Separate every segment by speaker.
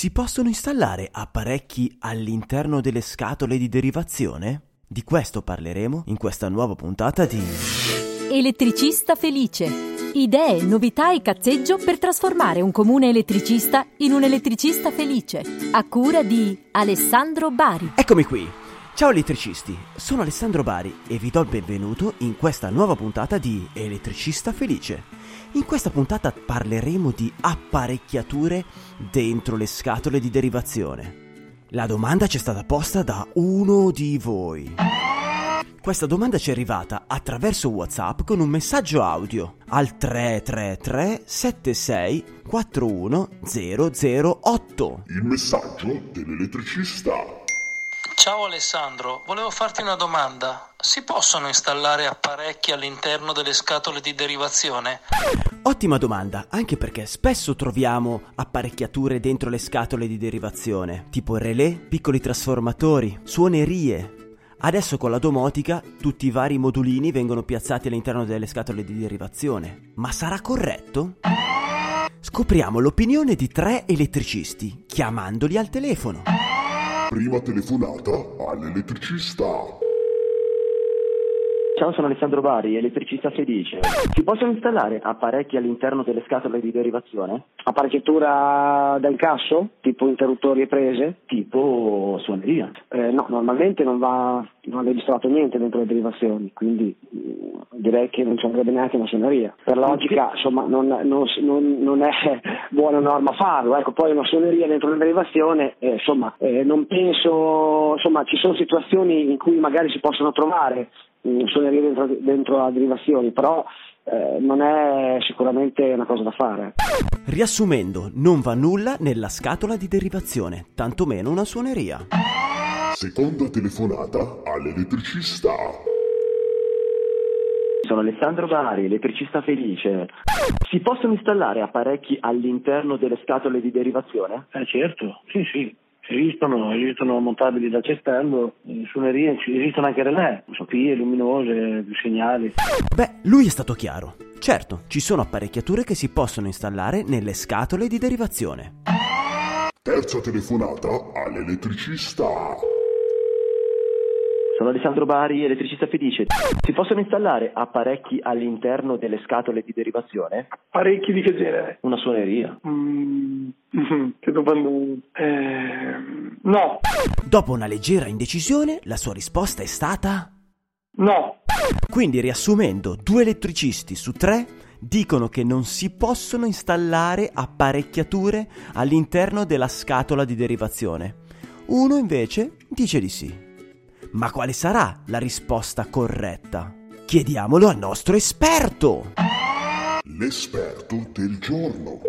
Speaker 1: Si possono installare apparecchi all'interno delle scatole di derivazione? Di questo parleremo in questa nuova puntata di
Speaker 2: Elettricista felice. Idee, novità e cazzeggio per trasformare un comune elettricista in un elettricista felice. A cura di Alessandro Bari.
Speaker 1: Eccomi qui. Ciao elettricisti, sono Alessandro Bari e vi do il benvenuto in questa nuova puntata di Elettricista Felice. In questa puntata parleremo di apparecchiature dentro le scatole di derivazione. La domanda ci è stata posta da uno di voi. Questa domanda ci è arrivata attraverso WhatsApp con un messaggio audio al 333 76 41 008.
Speaker 3: Il messaggio dell'elettricista.
Speaker 4: Ciao Alessandro, volevo farti una domanda. Si possono installare apparecchi all'interno delle scatole di derivazione?
Speaker 1: Ottima domanda, anche perché spesso troviamo apparecchiature dentro le scatole di derivazione, tipo relè, piccoli trasformatori, suonerie. Adesso con la domotica tutti i vari modulini vengono piazzati all'interno delle scatole di derivazione. Ma sarà corretto? Scopriamo l'opinione di tre elettricisti, chiamandoli al telefono.
Speaker 3: Prima telefonata all'elettricista.
Speaker 5: Ciao, sono Alessandro Bari, elettricista felice. Si possono installare apparecchi all'interno delle scatole di derivazione? Apparecchiatura da incasso? Tipo interruttori e prese? Tipo suoneria? Eh, no, normalmente non va, non è registrato niente dentro le derivazioni, quindi mh, direi che non ci andrebbe neanche una suoneria. Per logica, insomma, non, non, non, non è buona norma farlo. Ecco, poi una suoneria dentro una derivazione, eh, insomma, eh, non penso, insomma, ci sono situazioni in cui magari si possono trovare suonerie dentro, dentro la derivazione, però eh, non è sicuramente una cosa da fare.
Speaker 1: Riassumendo, non va nulla nella scatola di derivazione, tantomeno una suoneria.
Speaker 3: Seconda telefonata all'elettricista.
Speaker 5: Sono Alessandro Bari, elettricista felice. Si possono installare apparecchi all'interno delle scatole di derivazione?
Speaker 6: Eh certo, sì sì. Esistono, esistono montabili da cestello, in suonerie esistono anche relè, sofie, luminose, segnali.
Speaker 1: Beh, lui è stato chiaro. Certo, ci sono apparecchiature che si possono installare nelle scatole di derivazione.
Speaker 3: Terza telefonata all'elettricista.
Speaker 5: Sono Alessandro Bari, elettricista felice. Si possono installare apparecchi all'interno delle scatole di derivazione?
Speaker 6: Apparecchi di che genere?
Speaker 5: Una suoneria?
Speaker 6: Mm, che domanda. Eh, no,
Speaker 1: Dopo una leggera indecisione, la sua risposta è stata...
Speaker 6: no.
Speaker 1: Quindi, riassumendo, due elettricisti su tre dicono che non si possono installare apparecchiature all'interno della scatola di derivazione. Uno invece dice di sì. Ma quale sarà la risposta corretta? Chiediamolo al nostro esperto!
Speaker 3: L'esperto del giorno.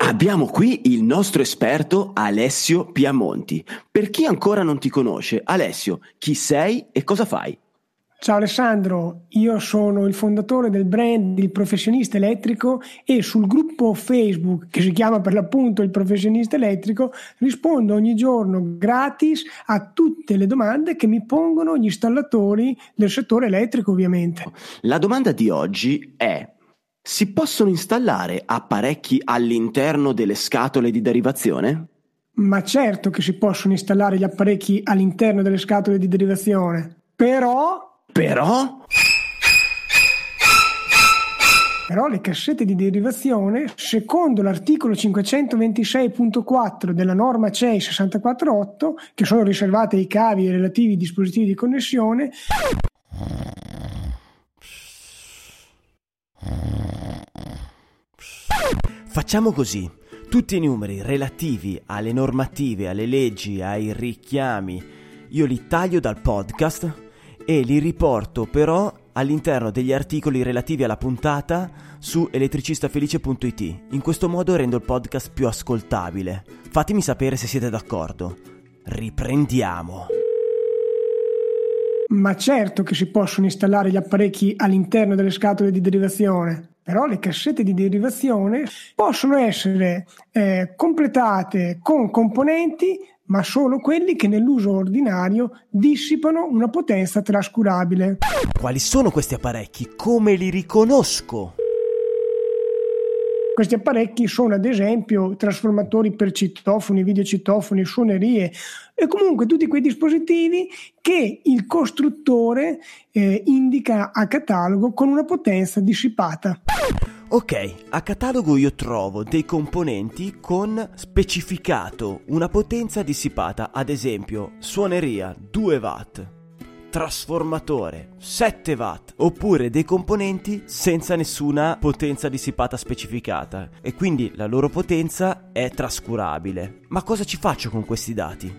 Speaker 7: Abbiamo qui il nostro esperto Alessio Piamonti. Per chi ancora non ti conosce, Alessio, chi sei e cosa fai?
Speaker 8: Ciao Alessandro, io sono il fondatore del brand Il Professionista Elettrico e sul gruppo Facebook che si chiama per l'appunto Il Professionista Elettrico rispondo ogni giorno gratis a tutte le domande che mi pongono gli installatori del settore elettrico ovviamente.
Speaker 7: La domanda di oggi è: si possono installare apparecchi all'interno delle scatole di derivazione?
Speaker 8: Ma certo che si possono installare gli apparecchi all'interno delle scatole di derivazione, però
Speaker 7: Però
Speaker 8: Però le cassette di derivazione, secondo l'articolo 526.4 della norma CEI 648, che sono riservate ai cavi e ai relativi dispositivi di connessione,
Speaker 1: Facciamo così. Tutti i numeri relativi alle normative, alle leggi, ai richiami, io li taglio dal podcast e li riporto però all'interno degli articoli relativi alla puntata su elettricistafelice.it. In questo modo rendo il podcast più ascoltabile. Fatemi sapere se siete d'accordo. Riprendiamo.
Speaker 8: ma certo che si possono installare gli apparecchi all'interno delle scatole di derivazione. Però le cassette di derivazione possono essere eh, completate con componenti, ma solo quelli che nell'uso ordinario dissipano una potenza trascurabile.
Speaker 1: Quali sono questi apparecchi? Come li riconosco?
Speaker 8: Questi apparecchi sono ad esempio trasformatori per citofoni, videocitofoni, suonerie e comunque tutti quei dispositivi che il costruttore eh, indica a catalogo con una potenza dissipata.
Speaker 1: Ok, a catalogo io trovo dei componenti con specificato una potenza dissipata, ad esempio suoneria 2 watt, trasformatore 7 watt, oppure dei componenti senza nessuna potenza dissipata specificata e quindi la loro potenza è trascurabile. Ma cosa ci faccio con questi dati?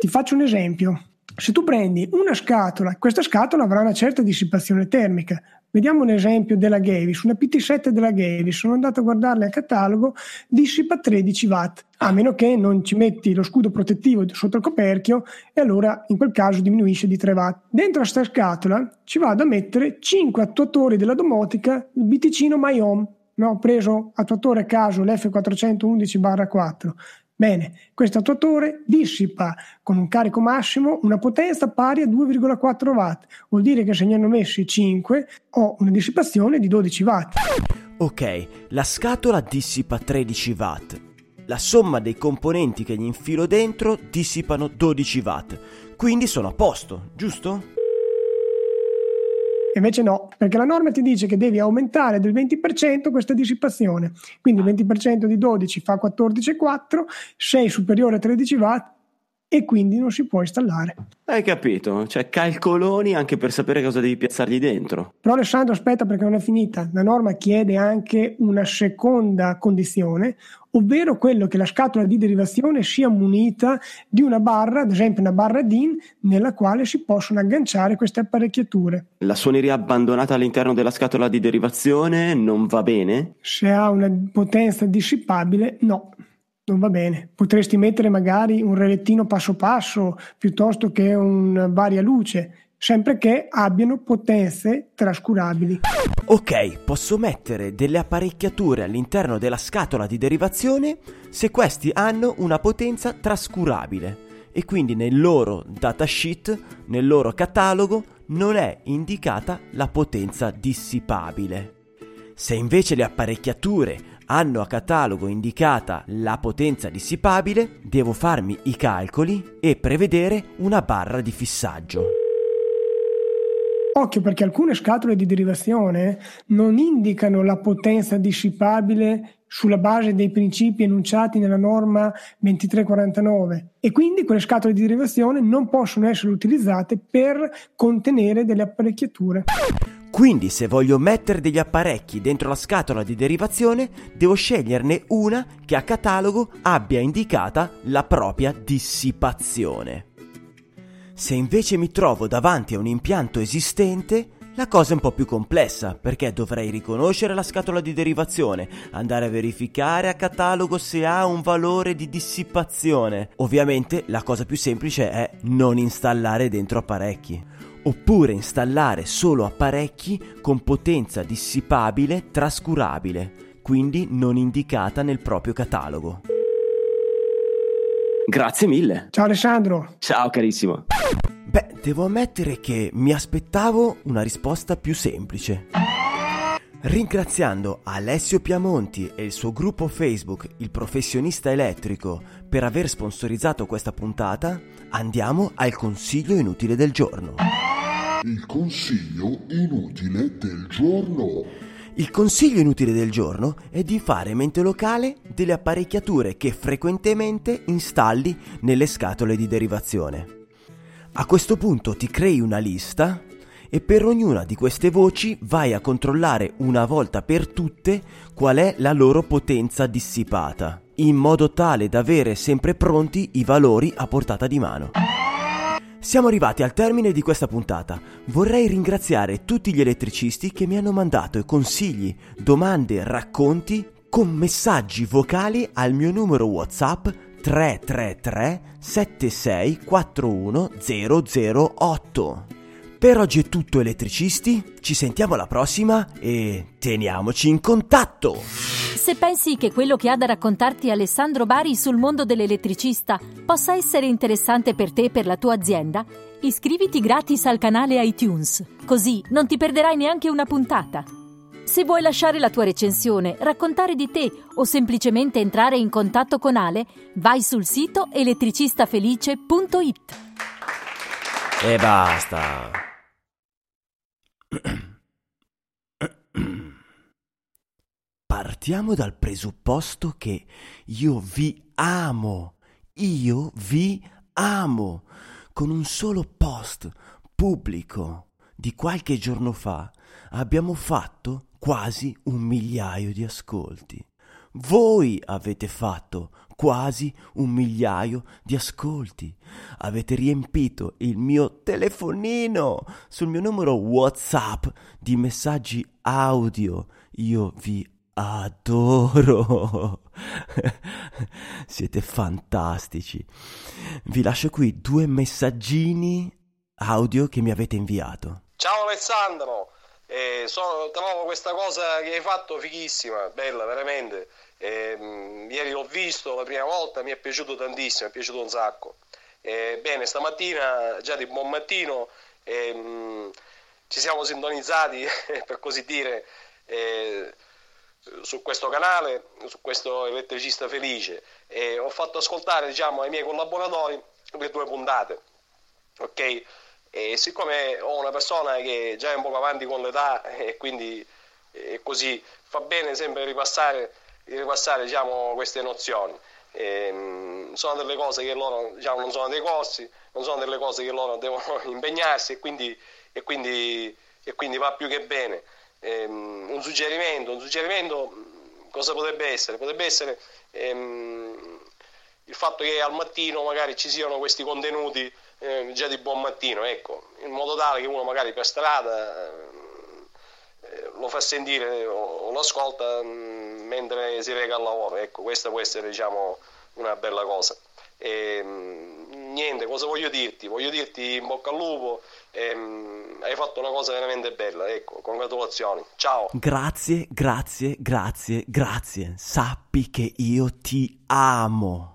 Speaker 8: Ti faccio un esempio. Se tu prendi una scatola, questa scatola avrà una certa dissipazione termica, Vediamo un esempio della Gavis, una PT7 della Gavis, sono andato a guardarle al catalogo, dissipa 13 watt, a meno che non ci metti lo scudo protettivo sotto il coperchio e allora in quel caso diminuisce di 3 watt. Dentro questa scatola ci vado a mettere 5 attuatori della domotica, il BTcino MyHome, no, ho preso attuatore a caso l'F411-4 Bene, questo attuatore dissipa con un carico massimo una potenza pari a 2,4 watt, vuol dire che se ne hanno messi 5 ho una dissipazione di 12 watt.
Speaker 1: Ok, la scatola dissipa 13 watt. La somma dei componenti che gli infilo dentro dissipano 12 watt. Quindi sono a posto, giusto?
Speaker 8: Invece no, perché la norma ti dice che devi aumentare del 20% questa dissipazione. Quindi il 20% di 12 fa 14,4, 6 superiore a 13 watt e quindi non si può installare.
Speaker 7: Hai capito? Cioè calcoloni anche per sapere cosa devi piazzargli dentro.
Speaker 8: Però Alessandro aspetta perché non è finita. La norma chiede anche una seconda condizione, ovvero quello che la scatola di derivazione sia munita di una barra, ad esempio una barra DIN, nella quale si possono agganciare queste apparecchiature.
Speaker 7: La suoneria abbandonata all'interno della scatola di derivazione non va bene?
Speaker 8: Se ha una potenza dissipabile, no non va bene. Potresti mettere magari un relettino passo passo piuttosto che un varia luce, sempre che abbiano potenze trascurabili.
Speaker 1: Ok, posso mettere delle apparecchiature all'interno della scatola di derivazione se questi hanno una potenza trascurabile e quindi nel loro datasheet, nel loro catalogo, non è indicata la potenza dissipabile. Se invece le apparecchiature hanno a catalogo indicata la potenza dissipabile, devo farmi i calcoli e prevedere una barra di fissaggio.
Speaker 8: Occhio perché alcune scatole di derivazione non indicano la potenza dissipabile sulla base dei principi enunciati nella norma 2349 e quindi quelle scatole di derivazione non possono essere utilizzate per contenere delle apparecchiature.
Speaker 1: Quindi se voglio mettere degli apparecchi dentro la scatola di derivazione, devo sceglierne una che a catalogo abbia indicata la propria dissipazione. Se invece mi trovo davanti a un impianto esistente, la cosa è un po' più complessa perché dovrei riconoscere la scatola di derivazione, andare a verificare a catalogo se ha un valore di dissipazione. Ovviamente la cosa più semplice è non installare dentro apparecchi oppure installare solo apparecchi con potenza dissipabile trascurabile, quindi non indicata nel proprio catalogo.
Speaker 7: Grazie mille.
Speaker 8: Ciao Alessandro.
Speaker 7: Ciao carissimo.
Speaker 1: Beh, devo ammettere che mi aspettavo una risposta più semplice. Ringraziando Alessio Piamonti e il suo gruppo Facebook Il Professionista Elettrico per aver sponsorizzato questa puntata, andiamo al consiglio inutile del giorno.
Speaker 3: Il consiglio inutile del giorno.
Speaker 1: Il consiglio inutile del giorno è di fare mente locale delle apparecchiature che frequentemente installi nelle scatole di derivazione. A questo punto ti crei una lista e per ognuna di queste voci vai a controllare una volta per tutte qual è la loro potenza dissipata, in modo tale da avere sempre pronti i valori a portata di mano. Siamo arrivati al termine di questa puntata. Vorrei ringraziare tutti gli elettricisti che mi hanno mandato consigli, domande, racconti con messaggi vocali al mio numero WhatsApp 333 7641 008. Per oggi è tutto elettricisti, ci sentiamo alla prossima e teniamoci in contatto!
Speaker 2: Se pensi che quello che ha da raccontarti Alessandro Bari sul mondo dell'elettricista possa essere interessante per te e per la tua azienda, iscriviti gratis al canale iTunes, così non ti perderai neanche una puntata. Se vuoi lasciare la tua recensione, raccontare di te o semplicemente entrare in contatto con Ale, vai sul sito elettricistafelice.it.
Speaker 1: E basta. Partiamo dal presupposto che io vi amo. Io vi amo. Con un solo post pubblico di qualche giorno fa abbiamo fatto quasi un migliaio di ascolti. Voi avete fatto quasi un migliaio di ascolti. Avete riempito il mio telefonino sul mio numero WhatsApp di messaggi audio. Io vi adoro. Siete fantastici. Vi lascio qui due messaggini audio che mi avete inviato.
Speaker 9: Ciao Alessandro, eh, so, trovo questa cosa che hai fatto fighissima, bella veramente. Eh, ieri l'ho visto la prima volta, mi è piaciuto tantissimo, mi è piaciuto un sacco. Eh, bene, stamattina già di buon mattino ehm, ci siamo sintonizzati, per così dire, eh, su questo canale, su questo elettricista felice e ho fatto ascoltare diciamo, ai miei collaboratori le due puntate. Ok? E siccome ho una persona che già è un po' avanti con l'età e quindi e così fa bene sempre ripassare, ripassare diciamo, queste nozioni. E, mh, sono delle cose che loro diciamo, non sono dei corsi, non sono delle cose che loro devono impegnarsi e quindi, e quindi, e quindi va più che bene. E, mh, un suggerimento, un suggerimento cosa potrebbe essere? Potrebbe essere ehm, il fatto che al mattino magari ci siano questi contenuti eh, già di buon mattino, ecco, in modo tale che uno magari per strada eh, lo fa sentire o, o lo ascolta mh, mentre si reca al lavoro, ecco, questa può essere diciamo una bella cosa. E, mh, niente, cosa voglio dirti? Voglio dirti in bocca al lupo, ehm, hai fatto una cosa veramente bella, ecco, congratulazioni, ciao.
Speaker 1: Grazie, grazie, grazie, grazie. Sappi che io ti amo.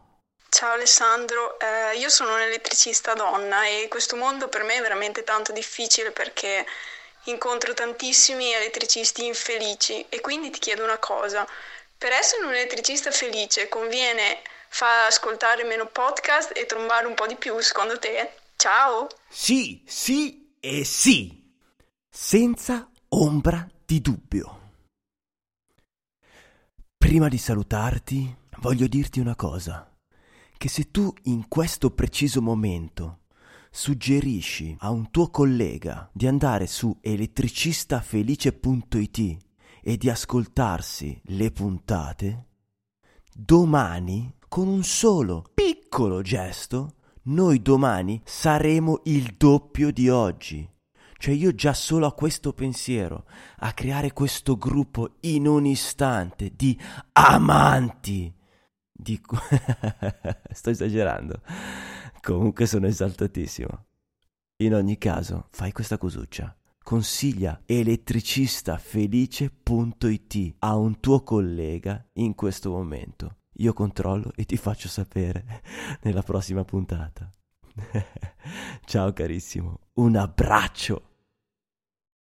Speaker 10: Ciao Alessandro, eh, io sono un'elettricista donna e questo mondo per me è veramente tanto difficile perché incontro tantissimi elettricisti infelici e quindi ti chiedo una cosa, per essere un elettricista felice conviene far ascoltare meno podcast e trombare un po' di più secondo te? Ciao!
Speaker 1: Sì, sì e sì, senza ombra di dubbio. Prima di salutarti, voglio dirti una cosa che se tu in questo preciso momento suggerisci a un tuo collega di andare su elettricistafelice.it e di ascoltarsi le puntate, domani, con un solo piccolo gesto, noi domani saremo il doppio di oggi. Cioè io già solo a questo pensiero, a creare questo gruppo in un istante di amanti Dico, sto esagerando. Comunque sono esaltatissimo. In ogni caso, fai questa cosuccia. Consiglia elettricistafelice.it a un tuo collega in questo momento. Io controllo e ti faccio sapere nella prossima puntata. Ciao carissimo, un abbraccio.